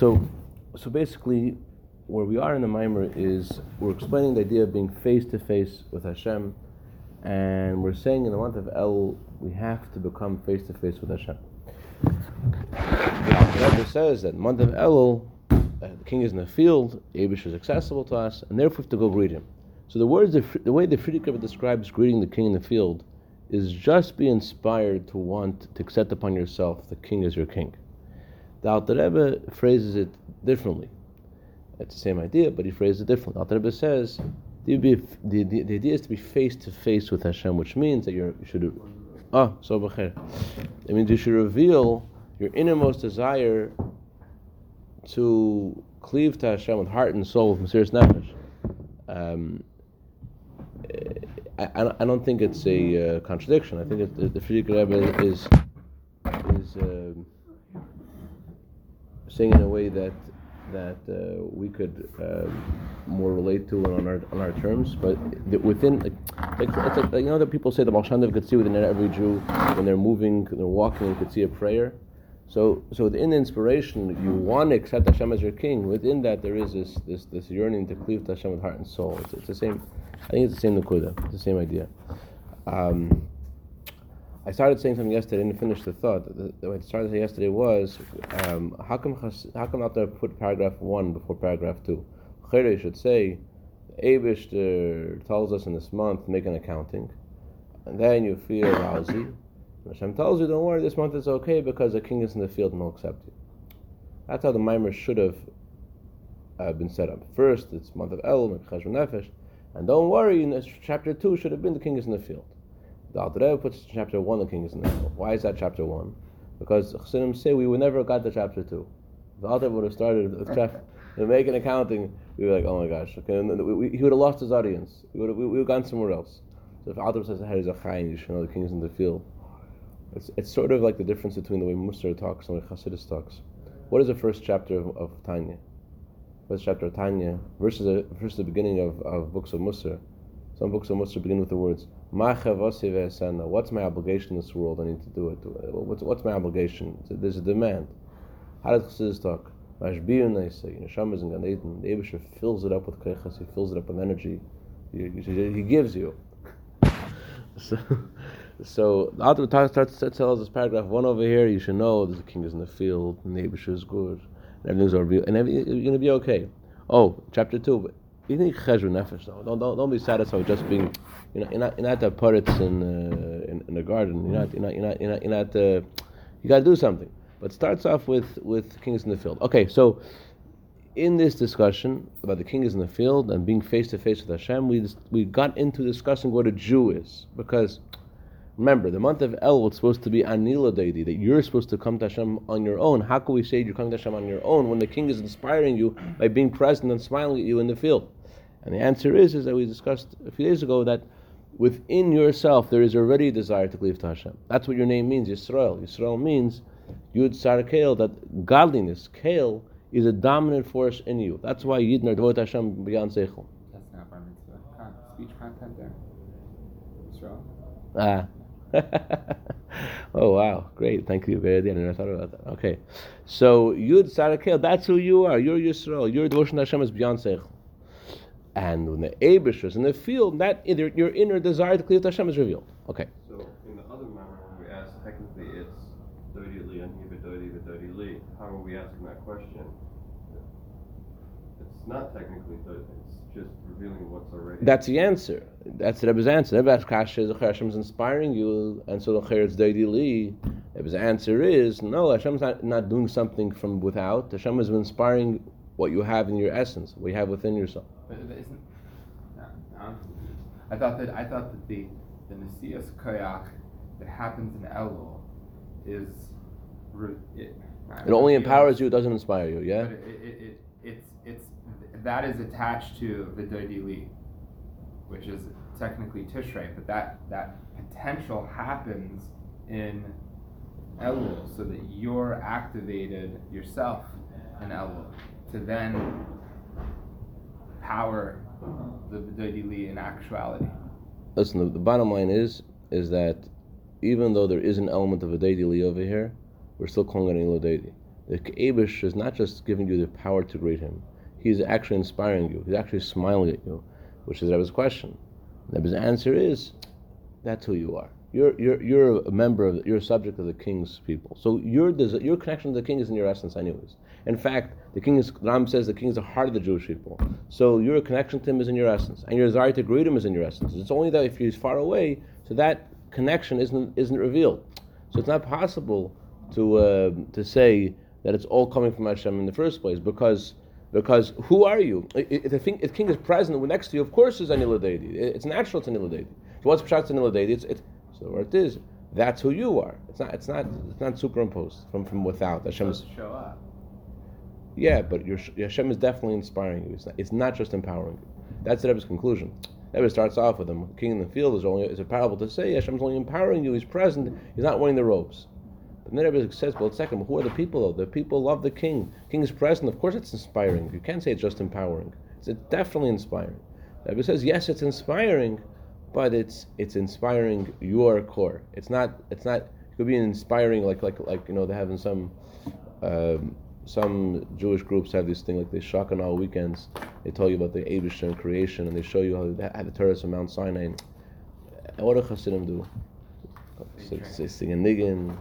So, so basically, where we are in the Mimer is we're explaining the idea of being face to face with Hashem, and we're saying in the month of El we have to become face to face with Hashem. The Rebbe says that month of Elul, uh, the king is in the field, Abish is accessible to us, and therefore we have to go greet him. So the words, the, way the Rebbe describes greeting the king in the field is just be inspired to want to accept upon yourself the king is your king. The Alter Rebbe phrases it differently. It's the same idea, but he phrases it differently. The Alter Rebbe says the, the, the, idea is to be face to face with Hashem, which means that you should. Ah, so b'cher. It means you should reveal your innermost desire to cleave to Hashem with heart and soul, with Mesiris Nefesh. Um, I, I, don't think it's a uh, contradiction. I think the, the Frierdiker Rebbe is uh, in a way that that uh, we could uh, more relate to on our on our terms. But within, like, it's like, you know that people say the Baal could see within every Jew when they're moving, they're walking, they could see a prayer. So, so within inspiration, you want to accept Hashem as your king. Within that, there is this this, this yearning to cleave to Hashem with heart and soul. It's, it's the same. I think it's the same Nakuda. It's the same idea. Um, I started saying something yesterday. I didn't finish the thought. The, the, what I started saying yesterday was um, how come how come out there put paragraph one before paragraph two? Chere should say, Abish tells us in this month make an accounting, and then you feel lousy. Hashem tells you, don't worry, this month is okay because the king is in the field and will accept you. That's how the mimer should have uh, been set up. First, it's month of El, Nefesh, and don't worry, in chapter two should have been the king is in the field. The Alter Rebbe puts chapter one, the king is in the field. Why is that chapter one? Because Chassidim say we would never got to chapter two. The Alter would have started with chapter, to make an accounting, we were like, oh my gosh, okay, we, we, he would have lost his audience. We would have, we, we would have gone somewhere else. So if Alter says, hey, there's a chayin, you should know the king is in the field. It's, it's sort of like the difference between the way Musar talks and the way Chassidus talks. What is the first chapter of, of Tanya? First chapter of Tanya versus the, versus the beginning of, of books of Musar. Some books of Musar begin with the words What's my obligation in this world? I need to do it. What's, what's my obligation? There's a demand. How does Chassidus talk? Neshama is in Gan Eden. The Abisha fills it up with kechas. He fills it up with energy. He, he gives you. so, so the author starts to tell us this paragraph one over here. You should know the king is in the field, the Abisha is good, and everything's over, and you're going to be okay. Oh, chapter two. You nefesh though. Don't, don't don't be satisfied with just being. You know, you're not, you're not the poets in, uh, in, in the garden. You're not you're not you're not you're not, you're not uh, you got to do something. But starts off with with kings in the field. Okay, so in this discussion about the king is in the field and being face to face with Hashem, we we got into discussing what a Jew is because Remember, the month of El was supposed to be Ani Ledodi, that you're supposed to come to Hashem on your own. How can we say you're coming to Hashem on your own when the king is inspiring you by being present and smiling at you in the field? And the answer is, is that we discussed a few days ago that within yourself there is already a desire to cleave to Hashem. That's what your name means, Yisrael. Yisrael means Yud Sar Kael, that godliness, Kael, is a dominant force in you. That's why Yidn are devoted to Hashem beyond Seichel. That's not bar mitzvah. Speech content there. Yisrael. Ah. oh wow, great! Thank you, very I never thought about that. Okay, so Yud Sarakel, that's who you are. You're Yisrael. Your devotion to Hashem is beyond Seichel. And when the Abish is in the field, that your inner desire to cleave to Hashem is revealed. Okay. So in the other manner, when we ask, technically it's Dodi Li and Dodi Dodi Li. How are we asking that question? It's not technically Dodi It's just revealing what's already. That's the answer. That's the Rebbe's answer. The Rebbe's kasha is Hashem is inspiring you, and so the is Dodi Li. Rebbe's answer is no. Hashem's not, not doing something from without. Hashem is inspiring what you have in your essence, what you have within yourself. But isn't. I thought that I thought that the the Nesias Koyak that happens in Elul is it, it only empowers you. It doesn't inspire you. Yeah. It, it, it, it's it's that is attached to the Li, which is technically Tishrei, but that, that potential happens in Elul, so that you're activated yourself in Elul to then power the Li in actuality. Listen, the, the, bottom line is is that even though there is an element of a Li over here, we're still calling it an Elul the Abish is not just giving you the power to greet him, he's actually inspiring you. He's actually smiling at you, which is Rebbe's question. Rebbe's answer is, that's who you are. You're, you're, you're a member of, you're a subject of the king's people. So your, your connection to the king is in your essence, anyways. In fact, the king is, Ram says the king is the heart of the Jewish people. So your connection to him is in your essence. And your desire to greet him is in your essence. It's only that if he's far away, so that connection isn't, isn't revealed. So it's not possible to, uh, to say that it's all coming from Hashem in the first place because because who are you? If the, king, if king is present next to you, of course, is Ani Ledodi. It's natural to Ani Ledodi. So what's Pshat Ani Ledodi? It's, it's, so where it is, that's who you are. It's not. It's not. It's not superimposed from from without. Hashem show up. Yeah, but your, your Hashem is definitely inspiring you. It's not, it's not just empowering you. That's the Rebbe's conclusion. Rebbe starts off with him. King in the field is only is a parable to say Hashem's only empowering you. He's present. He's not wearing the robes. But then Rebbe says, well, second, who are the people though? The people love the king. King is present. Of course, it's inspiring. You can't say it's just empowering. It's definitely inspiring. Rebbe says, yes, it's inspiring, but it's it's inspiring your core. It's not it's not it could be inspiring like like like you know they have in some um, some Jewish groups have this thing like they shock on all weekends. They tell you about the Abish and creation and they show you how they had the terrace of Mount Sinai. And what do Hasidim do? They sing a niggin,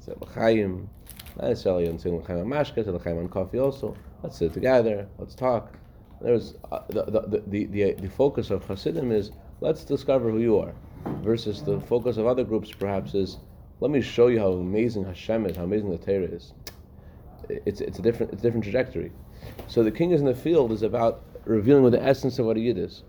say l'chaim. Not necessarily on sing l'chaim mashka, say l'chaim on coffee also. Let's sit together. Let's talk. There's uh, the, the, the, the, the focus of Hasidim is let's discover who you are, versus the focus of other groups perhaps is let me show you how amazing Hashem is, how amazing the Torah is. It's, it's a different it's a different trajectory. So the king is in the field is about revealing what the essence of what a yid is.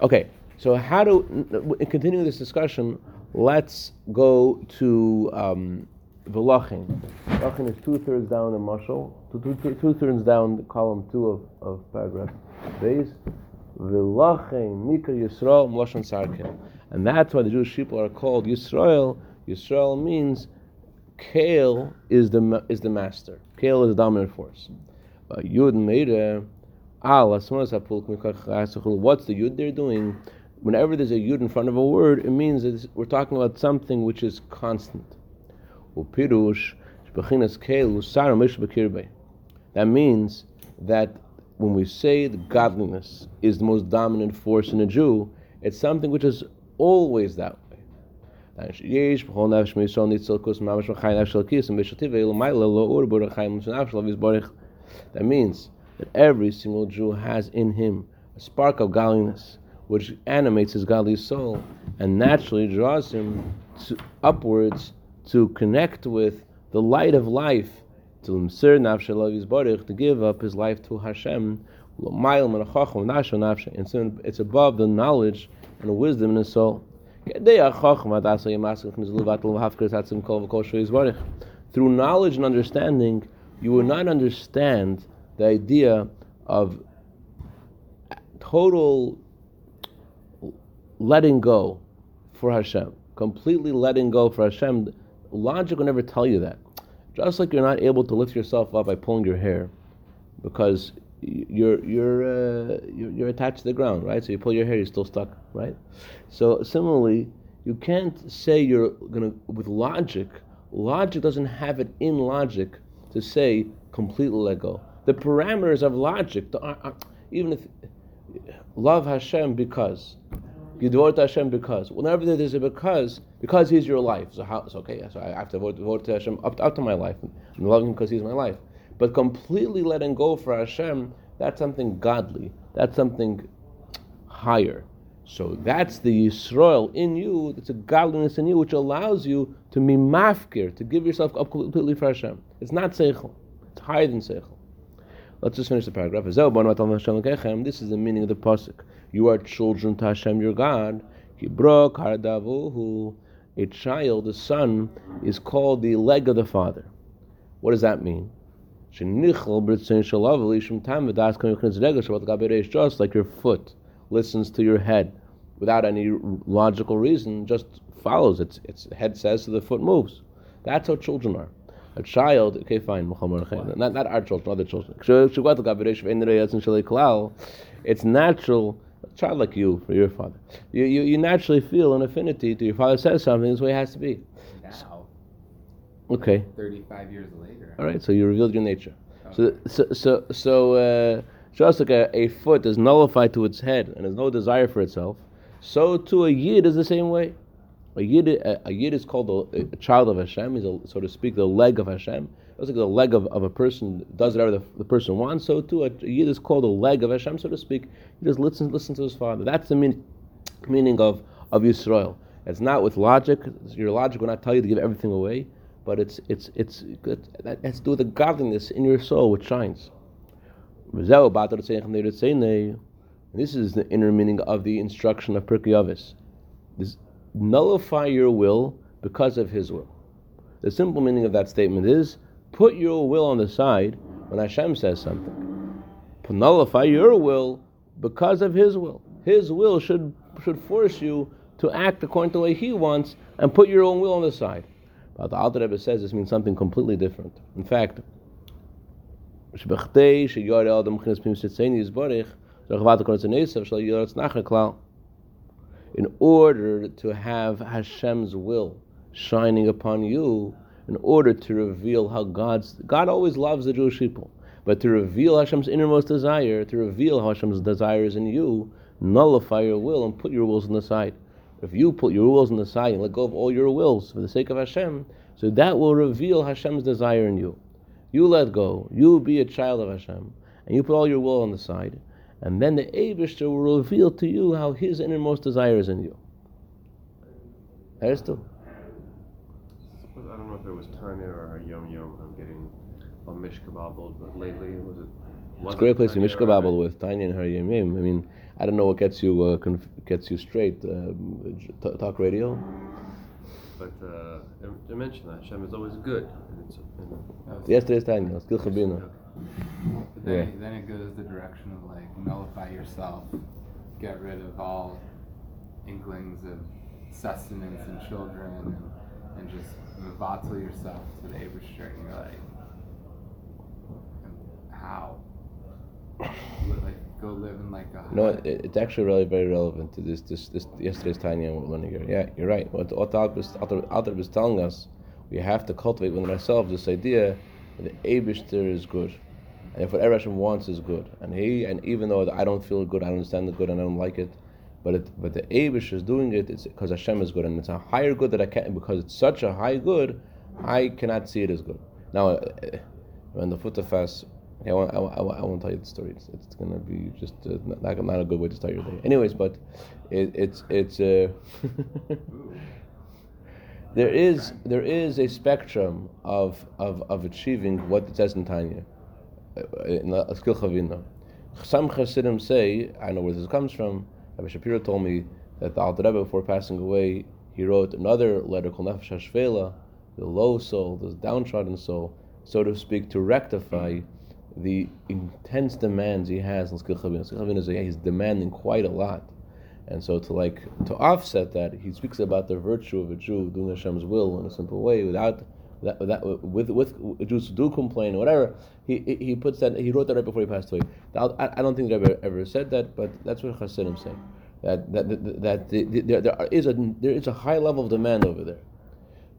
Okay, so how do in continuing this discussion, let's go to um, Velachin. Velachin is two thirds down the mushal, two, thirds down column two of, of paragraph base. V'lachem Mika Yisrael Mloshan Sarkel. And that's why the Jewish people are called Yisrael. Yisrael means Kale is the is the master. Kale is the dominant force. Yud Meire Al ah, What's the Yud they're doing? Whenever there's a Yud in front of a word, it means that we're talking about something which is constant. That means that when we say that godliness is the most dominant force in a Jew, it's something which is always that way. That means that every single Jew has in him a spark of godliness which animates his godly soul and naturally draws him to, upwards to connect with the light of life to to give up his life to Hashem. And so it's above the knowledge and the wisdom in his soul. Through knowledge and understanding, you will not understand the idea of total letting go for Hashem, completely letting go for Hashem. Logic will never tell you that. Just like you're not able to lift yourself up by pulling your hair, because you're you're, uh, you're, attached to the ground, right? So you pull your hair, you're still stuck, right? So similarly, you can't say you're gonna with logic. Logic doesn't have it in logic to say completely let go. The parameters of logic, uh, uh, even if love Hashem because you to Hashem because. Whenever there's a because, because He's your life. So how? So okay, so I have to devote, devote to Hashem up, up to my life. I'm loving Him because He's my life. But completely letting go for Hashem, that's something godly. That's something higher. So that's the Yisrael in you. It's a godliness in you which allows you to be mafkir, to give yourself up completely for Hashem. It's not seichel. It's higher than seichel. Let's just finish the paragraph. This is the meaning of the pasuk. You are children to Hashem your God. A child, a son, is called the leg of the father. What does that mean? Just like your foot listens to your head without any logical reason, just follows. Its, its head says, so the foot moves. That's how children are. A child, okay, fine, not, not our children, other children. It's natural a child like you, for your father, you, you, you naturally feel an affinity to your father says something, this way it has to be. Okay. 35 years later. All right. So you revealed your nature. Oh. So so so so uh, just like a, a foot is nullified to its head and has no desire for itself, so too a yid is the same way. A yid, a, a yid is called a, a child of Hashem. He's a, so to speak the leg of Hashem. Just like the leg of, of a person does whatever the, the person wants, so too a, a yid is called a leg of Hashem, so to speak. He just listens listen to his father. That's the mean, meaning of of Yisrael. It's not with logic. Your logic will not tell you to give everything away, but it's it's it's good. That has to do with the godliness in your soul which shines. And this is the inner meaning of the instruction of Pirkei Avos. This nullify your will because of His will. The simple meaning of that statement is put your will on the side when Hashem says something. Nullify your will because of His will. His will should should force you to act according to the way He wants, and put your own will on the side. But the Alter Rebbe says this means something completely different. In fact, in order to have Hashem's will shining upon you, in order to reveal how God's God always loves the Jewish people, but to reveal Hashem's innermost desire, to reveal how Hashem's desire is in you, nullify your will and put your wills on the side. If you put your wills on the side and let go of all your wills for the sake of Hashem, so that will reveal Hashem's desire in you. You let go. You be a child of Hashem, and you put all your will on the side, and then the Abishter will reveal to you how His innermost desire is in you. Two. I don't know if it was Tanya or Yom Yom. I'm getting a mishkababbled, but lately was it? It's a great place to Tanya Mishka or Babel with Tanya and her Yemim. I mean, I don't know what gets you uh, conf- gets you straight. Um, t- talk radio. But uh, I- I mentioned that Hashem is always good. And it's, and Yesterday's Tanya. Skill Chabina. But then, Yeah. it, then it goes the direction of like nullify yourself, get rid of all inklings of sustenance and children, and, and just vatal yourself to the Abishter, and you're like, how? Go live in like a. No, it, it's actually really very relevant to this this, this yesterday's what here. Yeah, you're right. What the Alter is- telling us, we have to cultivate within ourselves this idea that the Abishter is good, and if whatever Hashem wants is good, and he and even though I don't feel good, I don't understand the good, and I don't like it, but it, but the Abish is doing it. It's because Hashem is good, and it's a higher good that I can't because it's such a high good, I cannot see it as good. Now, uh, when the. Okay, I won't, I, won't, I won't- I won't tell you the story. It's, it's going to be just uh, not, not a good way to start your day. Anyways, but it, it's it's uh, there is there is a spectrum of, of, of achieving what it says in Tanya. uh, In the Skill Chavina. Some Chassidim say, I know where this comes from. Rabbi Shapiro told me that the Alter Rebbe, before passing away, he wrote another letter called Nefesh Hashvela, the low soul, the downtrodden soul, so to speak, to rectify the intense demands he has in Skill Chavina. Skill Chavina is he's demanding quite a lot. And so to like to offset that, he speaks about the virtue of a Jew doing Hashem's will in a simple way, without that, without, with with Jews do complain or whatever. He, he puts that he wrote that right before he passed away. I, I don't think the Rebbe ever said that, but that's what Hasidim say. That that that, that the, the, there is a there is a high level of demand over there.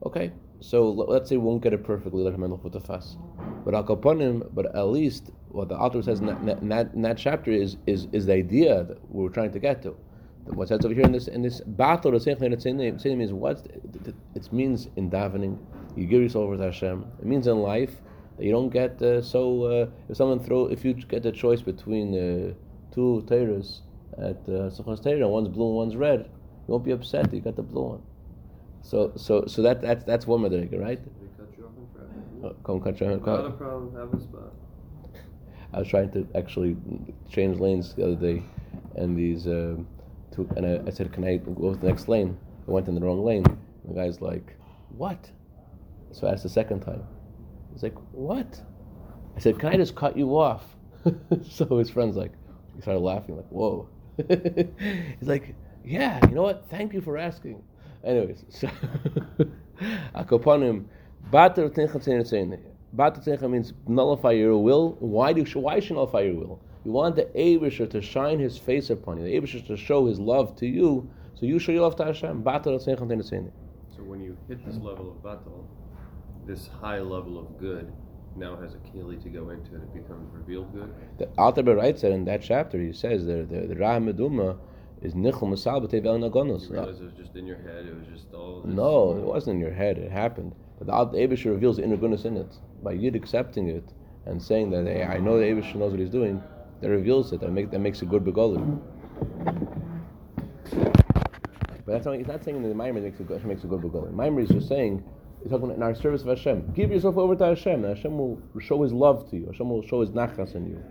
Okay, so let's say we won't get it perfectly like Mendel Futerfas, but al but at least what the author says in that, in that, in that chapter is, is is the idea that we're trying to get to. What says over here in this in this bittul, the same thing means what it means in davening. You give yourself over to Hashem. It means in life that you don't get uh, so. Uh, if someone throw, if you get the choice between uh, two Torahs at uh, Sukkot Torah, one's blue and one's red, you won't be upset that you got the blue one. So so so that that's that's one madriga, right? They cut you off in traffic. Uh, Come cut your- Not a problem. Have a spot. I was trying to actually change lanes the other day, and these um, two, and I, I said, "Can I go to the next lane?" I went in the wrong lane. The guy's like, "What?" So I asked the second time. He's like, "What?" I said, "Can I just cut you off?" so his friend's like, he started laughing, like, "Whoa!" He's like, "Yeah, you know what? Thank you for asking." Anyways, so Akoponim, Bater Tincha means nullify your will. Why do you, why should nullify your will? You want the Abisher to shine his face upon you, the Abisher to show his love to you, so you show your love to Hashem. Bater So when you hit this level of bittul, this high level of good now has a keli to go into and it becomes revealed good. The Rebbe writes that in that chapter. He says that the the Meduma is nichel masal b'tevel nagonos. You realize it was just in your head. It was just all. This No, it wasn't in your head. It happened. But the Abisha reveals the inner goodness in it by you accepting it and saying that hey, I know the Abisha knows what he's doing. That reveals it. That make that makes a good begolim. But that's not, he's not saying that the Maimer makes a good, makes a good begolim. Maimer is just saying he's talking in our service of Hashem. Give yourself over to Hashem. And Hashem will show His love to you. Hashem will show His nachas in you.